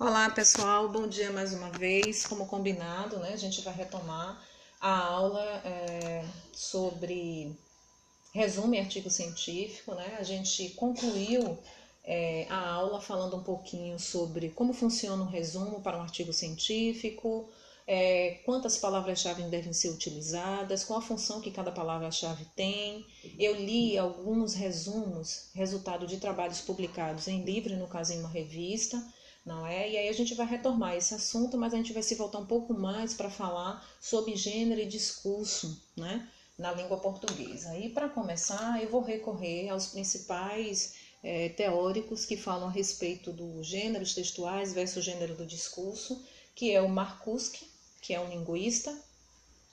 Olá pessoal, bom dia mais uma vez. Como combinado, né, a gente vai retomar a aula é, sobre resumo e artigo científico. Né? A gente concluiu é, a aula falando um pouquinho sobre como funciona um resumo para um artigo científico, é, quantas palavras-chave devem ser utilizadas, qual a função que cada palavra-chave tem. Eu li alguns resumos, resultado de trabalhos publicados em livro, no caso em uma revista, não é? E aí a gente vai retomar esse assunto, mas a gente vai se voltar um pouco mais para falar sobre gênero e discurso, né? Na língua portuguesa. E para começar, eu vou recorrer aos principais é, teóricos que falam a respeito dos gêneros textuais versus gênero do discurso, que é o Marcuski, que é um linguista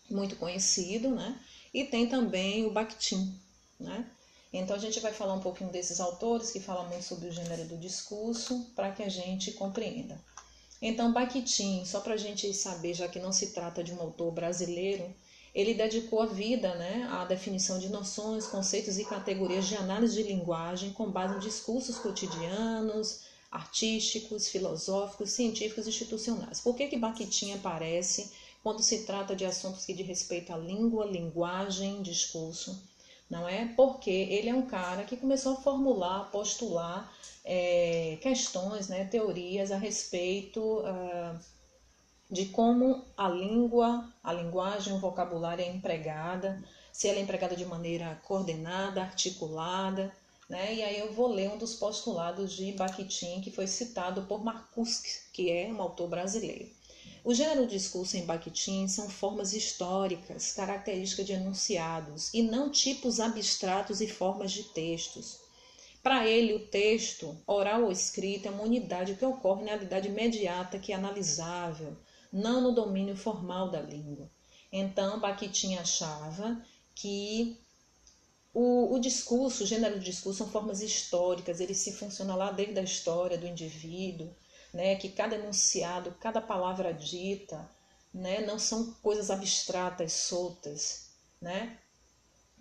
muito conhecido, né? E tem também o Bakhtin, né? Então a gente vai falar um pouquinho desses autores que falam muito sobre o gênero do discurso para que a gente compreenda. Então Bakhtin, só para a gente saber, já que não se trata de um autor brasileiro, ele dedicou a vida né, à definição de noções, conceitos e categorias de análise de linguagem com base em discursos cotidianos, artísticos, filosóficos, científicos e institucionais. Por que, que Bakhtin aparece quando se trata de assuntos que de respeito à língua, linguagem, discurso? Não é? Porque ele é um cara que começou a formular, postular é, questões, né, teorias a respeito uh, de como a língua, a linguagem, o vocabulário é empregada, se ela é empregada de maneira coordenada, articulada, né? E aí eu vou ler um dos postulados de Bakhtin, que foi citado por Marcuse, que é um autor brasileiro. O gênero discurso em Bakhtin são formas históricas, características de enunciados, e não tipos abstratos e formas de textos. Para ele, o texto, oral ou escrito, é uma unidade que ocorre na realidade imediata que é analisável, não no domínio formal da língua. Então, Bakhtin achava que o, o discurso, o gênero de discurso, são formas históricas, ele se funciona lá desde a história do indivíduo, né, que cada enunciado, cada palavra dita, né, não são coisas abstratas, soltas, né?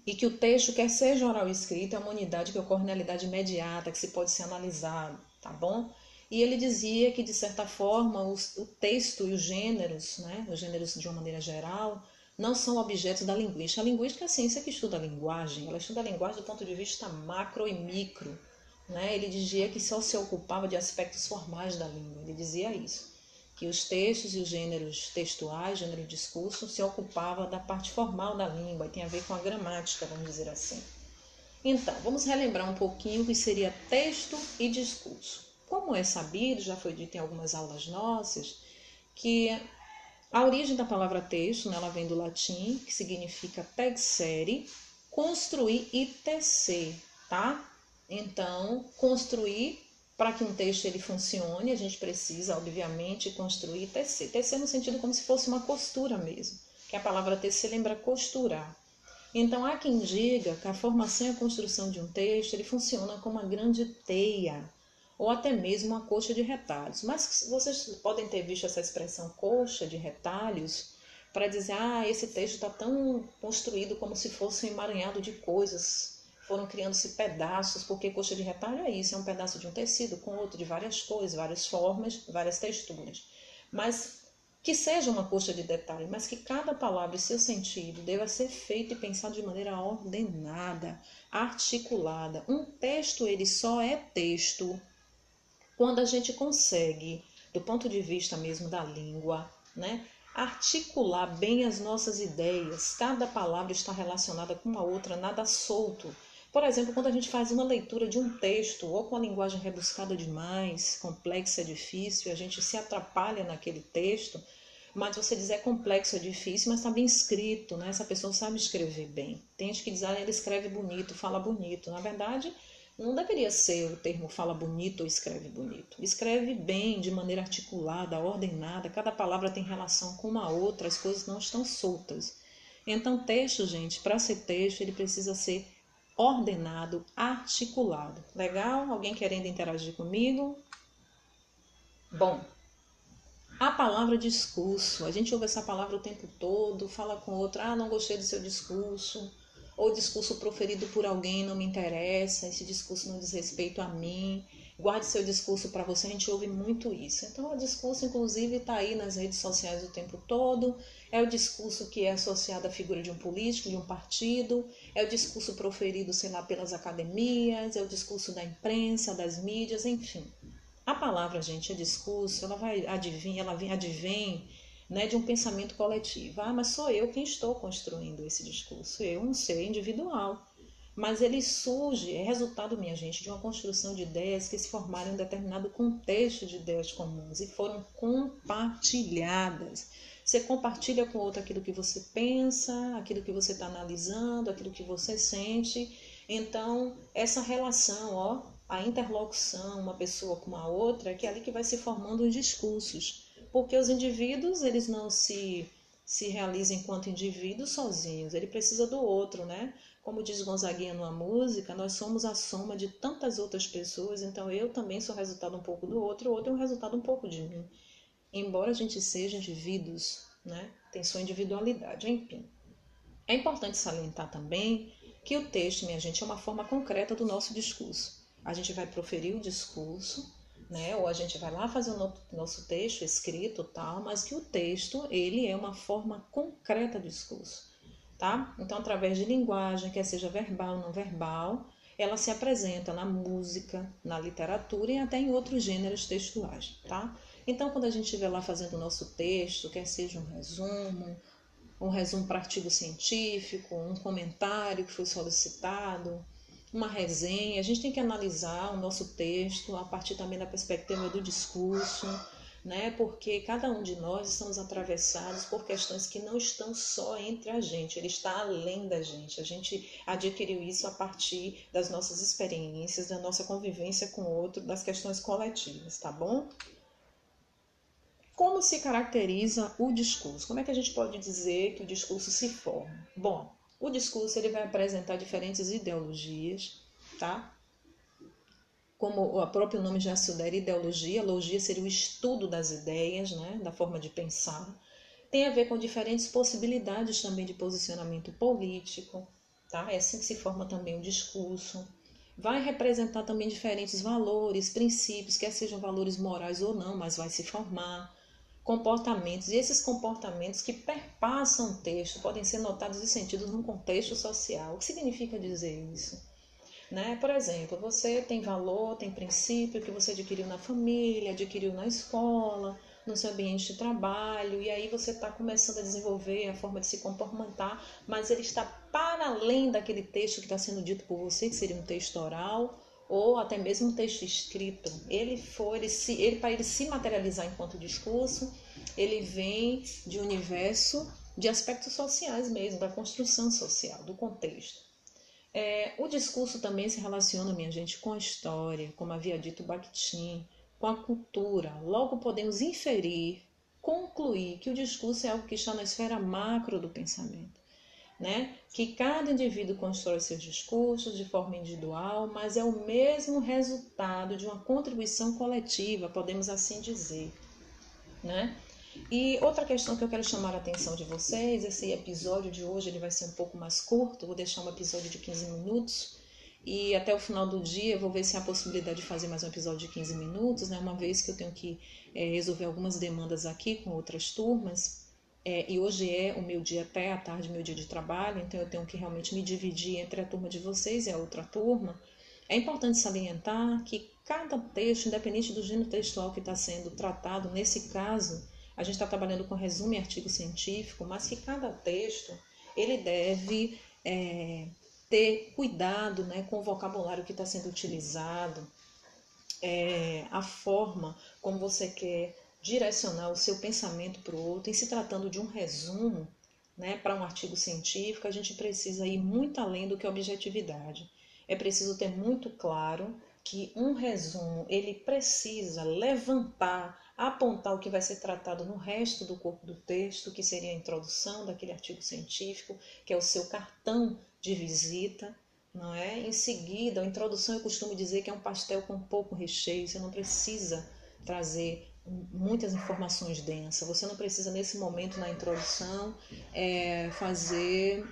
E que o texto, quer seja oral ou escrito, é uma unidade que ocorre na realidade imediata, que se pode ser analisado, tá bom? E ele dizia que, de certa forma, os, o texto e os gêneros, né, os gêneros de uma maneira geral, não são objetos da linguística. A linguística é a ciência que estuda a linguagem, ela estuda a linguagem do ponto de vista macro e micro. Né? Ele dizia que só se ocupava de aspectos formais da língua, ele dizia isso. Que os textos e os gêneros textuais, gênero discurso, se ocupava da parte formal da língua, e tem a ver com a gramática, vamos dizer assim. Então, vamos relembrar um pouquinho o que seria texto e discurso. Como é sabido, já foi dito em algumas aulas nossas, que a origem da palavra texto, né, ela vem do latim, que significa texere, construir e tecer, tá? Então, construir para que um texto ele funcione, a gente precisa, obviamente, construir tecer. Tecer no sentido como se fosse uma costura mesmo, que a palavra tecer lembra costurar. Então, há quem diga que a formação e a construção de um texto ele funciona como uma grande teia, ou até mesmo uma coxa de retalhos. Mas vocês podem ter visto essa expressão coxa de retalhos para dizer, ah, esse texto está tão construído como se fosse um emaranhado de coisas. Foram criando-se pedaços, porque coxa de retalho é isso, é um pedaço de um tecido com outro, de várias cores, várias formas, várias texturas. Mas que seja uma coxa de detalhe, mas que cada palavra e seu sentido deva ser feito e pensado de maneira ordenada, articulada. Um texto, ele só é texto quando a gente consegue, do ponto de vista mesmo da língua, né, articular bem as nossas ideias, cada palavra está relacionada com a outra, nada solto. Por exemplo, quando a gente faz uma leitura de um texto, ou com a linguagem rebuscada demais, complexa, difícil, a gente se atrapalha naquele texto, mas você diz é complexo, é difícil, mas está bem escrito, né? Essa pessoa sabe escrever bem. Tem gente que diz, ah, ele escreve bonito, fala bonito. Na verdade, não deveria ser o termo fala bonito ou escreve bonito. Escreve bem, de maneira articulada, ordenada, cada palavra tem relação com uma outra, as coisas não estão soltas. Então, texto, gente, para ser texto, ele precisa ser ordenado, articulado. Legal? Alguém querendo interagir comigo? Bom, a palavra discurso, a gente ouve essa palavra o tempo todo, fala com outra, ah, não gostei do seu discurso ou discurso proferido por alguém não me interessa, esse discurso não diz respeito a mim. Guarde seu discurso para você, a gente ouve muito isso. Então, o discurso, inclusive, está aí nas redes sociais o tempo todo. É o discurso que é associado à figura de um político, de um partido, é o discurso proferido, sei lá, pelas academias, é o discurso da imprensa, das mídias, enfim. A palavra, gente, é discurso, ela vai adivinha, ela vem, advém né, de um pensamento coletivo. Ah, mas sou eu quem estou construindo esse discurso, eu, um ser individual mas ele surge, é resultado, minha gente, de uma construção de ideias que se formaram em um determinado contexto de ideias comuns e foram compartilhadas. Você compartilha com o outro aquilo que você pensa, aquilo que você está analisando, aquilo que você sente. Então, essa relação, ó, a interlocução, uma pessoa com a outra, que é ali que vai se formando os discursos. Porque os indivíduos, eles não se, se realizam enquanto indivíduos sozinhos, ele precisa do outro, né? Como diz Gonzaguinha numa música, nós somos a soma de tantas outras pessoas, então eu também sou resultado um pouco do outro, o outro é um resultado um pouco de mim. Embora a gente seja indivíduos, né, tem sua individualidade, enfim. É importante salientar também que o texto, minha gente, é uma forma concreta do nosso discurso. A gente vai proferir o discurso, né, ou a gente vai lá fazer o nosso texto escrito, tal, mas que o texto, ele é uma forma concreta do discurso tá? Então, através de linguagem, quer seja verbal ou não verbal, ela se apresenta na música, na literatura e até em outros gêneros textuais, tá? Então, quando a gente estiver lá fazendo o nosso texto, quer seja um resumo, um resumo para artigo científico, um comentário que foi solicitado, uma resenha, a gente tem que analisar o nosso texto a partir também da perspectiva do discurso, né? Porque cada um de nós estamos atravessados por questões que não estão só entre a gente, ele está além da gente. A gente adquiriu isso a partir das nossas experiências, da nossa convivência com o outro, das questões coletivas, tá bom? Como se caracteriza o discurso? Como é que a gente pode dizer que o discurso se forma? Bom, o discurso ele vai apresentar diferentes ideologias, tá? Como o próprio nome já sugere, ideologia, logia seria o estudo das ideias, né, da forma de pensar. Tem a ver com diferentes possibilidades também de posicionamento político, tá? É assim que se forma também o discurso. Vai representar também diferentes valores, princípios, quer sejam valores morais ou não, mas vai se formar comportamentos, e esses comportamentos que perpassam o texto podem ser notados e sentidos num contexto social. O que significa dizer isso? Né? Por exemplo, você tem valor, tem princípio que você adquiriu na família, adquiriu na escola, no seu ambiente de trabalho, e aí você está começando a desenvolver a forma de se comportar, mas ele está para além daquele texto que está sendo dito por você, que seria um texto oral, ou até mesmo um texto escrito. Ele for, ele, se, ele para ele se materializar enquanto discurso, ele vem de um universo de aspectos sociais mesmo, da construção social, do contexto. É, o discurso também se relaciona, minha gente, com a história, como havia dito Bakhtin, com a cultura. Logo podemos inferir, concluir que o discurso é algo que está na esfera macro do pensamento. Né? Que cada indivíduo constrói seus discursos de forma individual, mas é o mesmo resultado de uma contribuição coletiva, podemos assim dizer. Né? E outra questão que eu quero chamar a atenção de vocês, esse episódio de hoje ele vai ser um pouco mais curto, vou deixar um episódio de 15 minutos e até o final do dia eu vou ver se há possibilidade de fazer mais um episódio de 15 minutos, né? Uma vez que eu tenho que é, resolver algumas demandas aqui com outras turmas. É, e hoje é o meu dia até a tarde, meu dia de trabalho, então eu tenho que realmente me dividir entre a turma de vocês e a outra turma. É importante salientar que cada texto, independente do gênero textual que está sendo tratado, nesse caso, a gente está trabalhando com resumo e artigo científico, mas que cada texto ele deve é, ter cuidado né, com o vocabulário que está sendo utilizado, é, a forma como você quer direcionar o seu pensamento para o outro. Em se tratando de um resumo né, para um artigo científico, a gente precisa ir muito além do que a objetividade. É preciso ter muito claro que um resumo ele precisa levantar apontar o que vai ser tratado no resto do corpo do texto, que seria a introdução daquele artigo científico, que é o seu cartão de visita, não é? Em seguida, a introdução eu costumo dizer que é um pastel com pouco recheio, você não precisa trazer muitas informações densas, você não precisa nesse momento na introdução é, fazer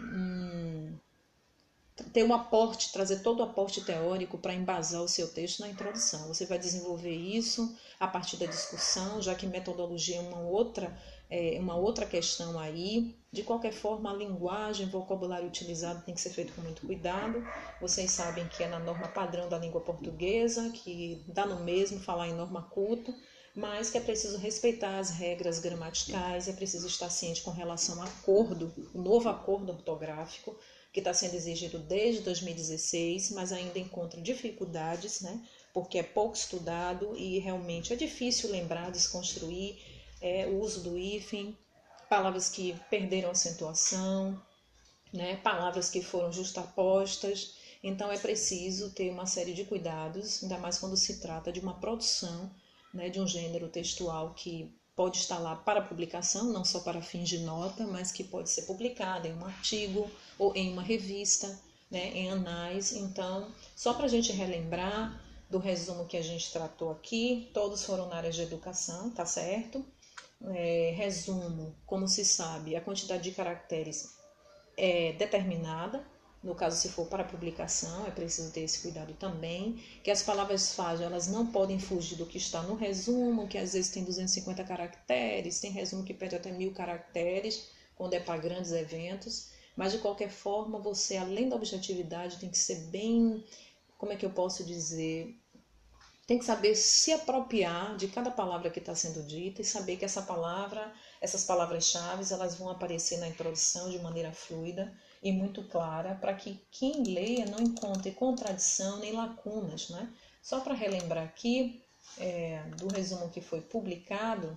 ter um aporte, trazer todo o aporte teórico para embasar o seu texto na introdução. Você vai desenvolver isso a partir da discussão, já que metodologia é uma outra, é, uma outra questão aí. De qualquer forma, a linguagem, vocabulário utilizado tem que ser feito com muito cuidado. Vocês sabem que é na norma padrão da língua portuguesa, que dá no mesmo falar em norma culto, mas que é preciso respeitar as regras gramaticais, é preciso estar ciente com relação ao acordo, o novo acordo ortográfico, que está sendo exigido desde 2016, mas ainda encontra dificuldades, né? Porque é pouco estudado e realmente é difícil lembrar, desconstruir é, o uso do hífen, palavras que perderam acentuação, né? Palavras que foram justapostas. Então é preciso ter uma série de cuidados, ainda mais quando se trata de uma produção, né? De um gênero textual que pode estar lá para publicação, não só para fins de nota, mas que pode ser publicada em um artigo ou em uma revista, né, em anais. Então, só para a gente relembrar do resumo que a gente tratou aqui, todos foram na área de educação, tá certo? É, resumo, como se sabe, a quantidade de caracteres é determinada, no caso se for para publicação, é preciso ter esse cuidado também, que as palavras fágil, elas não podem fugir do que está no resumo, que às vezes tem 250 caracteres, tem resumo que pede até mil caracteres, quando é para grandes eventos, mas de qualquer forma, você, além da objetividade, tem que ser bem, como é que eu posso dizer, tem que saber se apropriar de cada palavra que está sendo dita e saber que essa palavra, essas palavras-chave, elas vão aparecer na introdução de maneira fluida e muito clara para que quem leia não encontre contradição nem lacunas. Né? Só para relembrar aqui é, do resumo que foi publicado,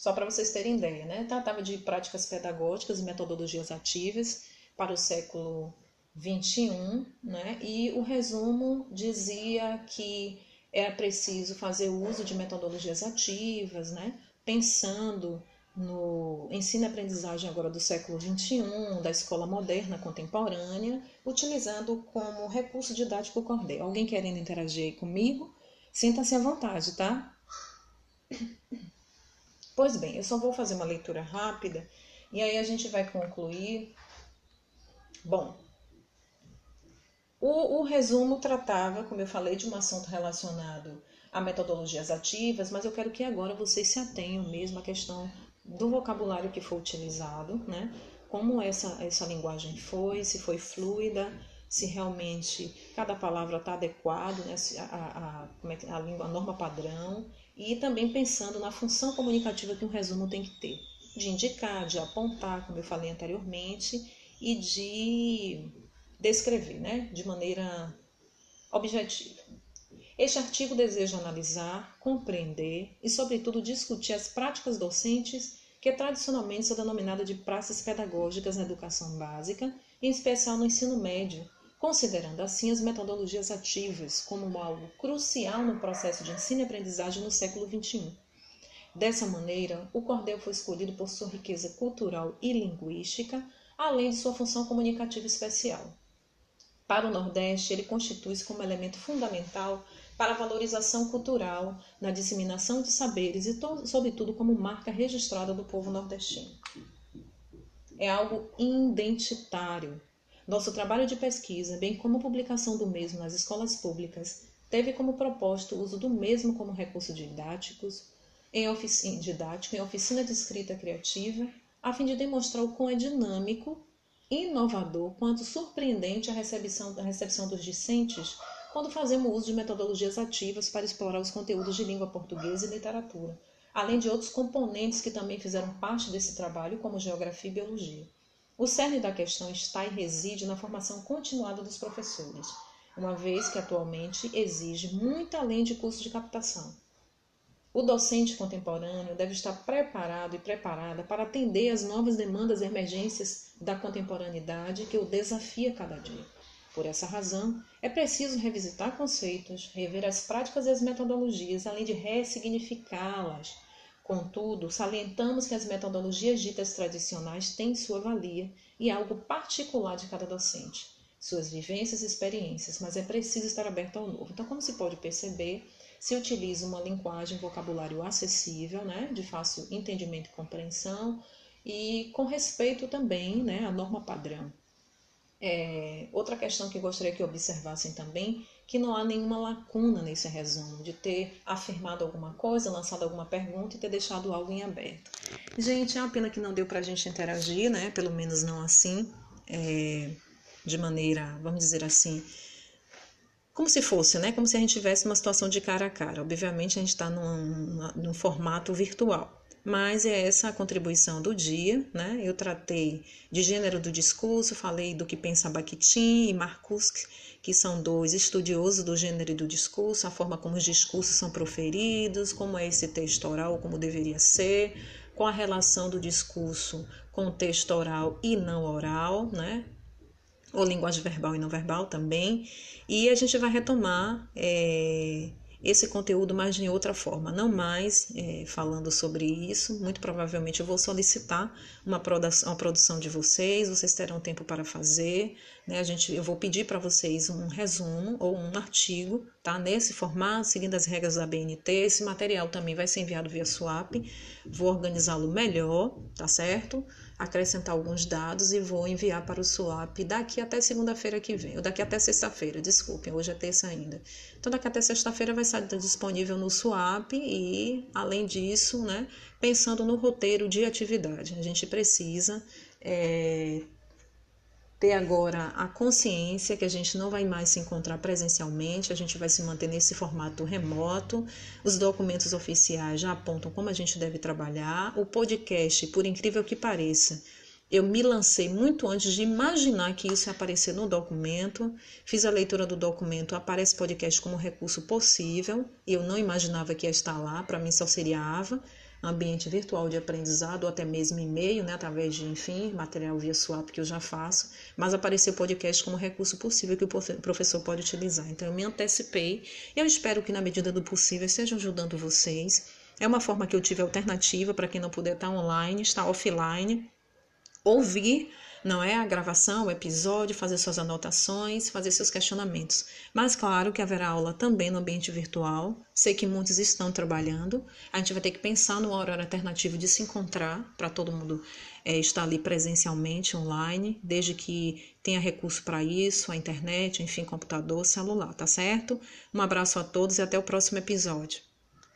só para vocês terem ideia, né? tratava de práticas pedagógicas e metodologias ativas para o século 21, né? e o resumo dizia que era preciso fazer uso de metodologias ativas, né? pensando no ensino e aprendizagem agora do século XXI, da escola moderna contemporânea, utilizando como recurso didático o cordel. Alguém querendo interagir aí comigo? Sinta-se à vontade, tá? Pois bem, eu só vou fazer uma leitura rápida e aí a gente vai concluir. Bom, o, o resumo tratava, como eu falei, de um assunto relacionado a metodologias ativas, mas eu quero que agora vocês se atenham mesmo à questão do vocabulário que foi utilizado, né? Como essa, essa linguagem foi, se foi fluida, se realmente cada palavra está adequada, né? a, a, é a, língua, a norma padrão, e também pensando na função comunicativa que um resumo tem que ter, de indicar, de apontar, como eu falei anteriormente, e de descrever, né? De maneira objetiva. Este artigo deseja analisar, compreender e, sobretudo, discutir as práticas docentes que tradicionalmente são denominadas de praças pedagógicas na educação básica, em especial no ensino médio, considerando assim as metodologias ativas como algo crucial no processo de ensino e aprendizagem no século XXI. Dessa maneira, o cordel foi escolhido por sua riqueza cultural e linguística, além de sua função comunicativa especial. Para o Nordeste, ele constitui-se como elemento fundamental para a valorização cultural, na disseminação de saberes e, sobretudo, como marca registrada do povo nordestino. É algo identitário. Nosso trabalho de pesquisa, bem como a publicação do mesmo nas escolas públicas, teve como propósito o uso do mesmo como recurso didáticos, em oficina, didático em oficina de escrita criativa, a fim de demonstrar o quão é dinâmico, inovador, quanto surpreendente a recepção, a recepção dos discentes quando fazemos uso de metodologias ativas para explorar os conteúdos de língua portuguesa e literatura, além de outros componentes que também fizeram parte desse trabalho, como geografia e biologia. O cerne da questão está e reside na formação continuada dos professores, uma vez que atualmente exige muito além de curso de captação. O docente contemporâneo deve estar preparado e preparada para atender às novas demandas e emergências da contemporaneidade que o desafia cada dia. Por essa razão, é preciso revisitar conceitos, rever as práticas e as metodologias, além de ressignificá-las. Contudo, salientamos que as metodologias ditas tradicionais têm sua valia e algo particular de cada docente, suas vivências e experiências, mas é preciso estar aberto ao novo. Então, como se pode perceber, se utiliza uma linguagem, vocabulário acessível, né, de fácil entendimento e compreensão, e com respeito também né, à norma padrão. É, outra questão que gostaria que observassem também, que não há nenhuma lacuna nesse resumo, de ter afirmado alguma coisa, lançado alguma pergunta e ter deixado algo em aberto. Gente, é uma pena que não deu para a gente interagir, né? Pelo menos não assim, é, de maneira, vamos dizer assim, como se fosse, né? Como se a gente tivesse uma situação de cara a cara. Obviamente a gente está num, num formato virtual mas é essa a contribuição do dia, né? Eu tratei de gênero do discurso, falei do que pensa Bakhtin e Marcuse, que são dois estudiosos do gênero e do discurso, a forma como os discursos são proferidos, como é esse texto oral, como deveria ser, com a relação do discurso com o texto oral e não oral, né? Ou linguagem verbal e não verbal também. E a gente vai retomar é, esse conteúdo, mas de outra forma, não mais é, falando sobre isso. Muito provavelmente eu vou solicitar uma produção, uma produção de vocês, vocês terão tempo para fazer. Né? A gente, eu vou pedir para vocês um resumo ou um artigo, tá? Nesse formato, seguindo as regras da BNT. Esse material também vai ser enviado via SWAP. Vou organizá-lo melhor, tá certo? Acrescentar alguns dados e vou enviar para o SWAP daqui até segunda-feira que vem, ou daqui até sexta-feira, desculpem, hoje é terça ainda. Então, daqui até sexta-feira vai estar disponível no SWAP e, além disso, né, pensando no roteiro de atividade, a gente precisa é, ter agora a consciência que a gente não vai mais se encontrar presencialmente, a gente vai se manter nesse formato remoto. Os documentos oficiais já apontam como a gente deve trabalhar. O podcast, por incrível que pareça, eu me lancei muito antes de imaginar que isso ia aparecer no documento. Fiz a leitura do documento, aparece podcast como recurso possível. Eu não imaginava que ia estar lá, para mim só seria AVA ambiente virtual de aprendizado, ou até mesmo e-mail, né, através de, enfim, material via swap que eu já faço, mas apareceu podcast como recurso possível que o professor pode utilizar. Então, eu me antecipei e eu espero que, na medida do possível, esteja ajudando vocês. É uma forma que eu tive alternativa para quem não puder estar online, estar offline, ouvir não é a gravação, o episódio, fazer suas anotações, fazer seus questionamentos. Mas claro que haverá aula também no ambiente virtual. Sei que muitos estão trabalhando. A gente vai ter que pensar no horário alternativo de se encontrar para todo mundo é, estar ali presencialmente, online, desde que tenha recurso para isso, a internet, enfim, computador, celular, tá certo? Um abraço a todos e até o próximo episódio.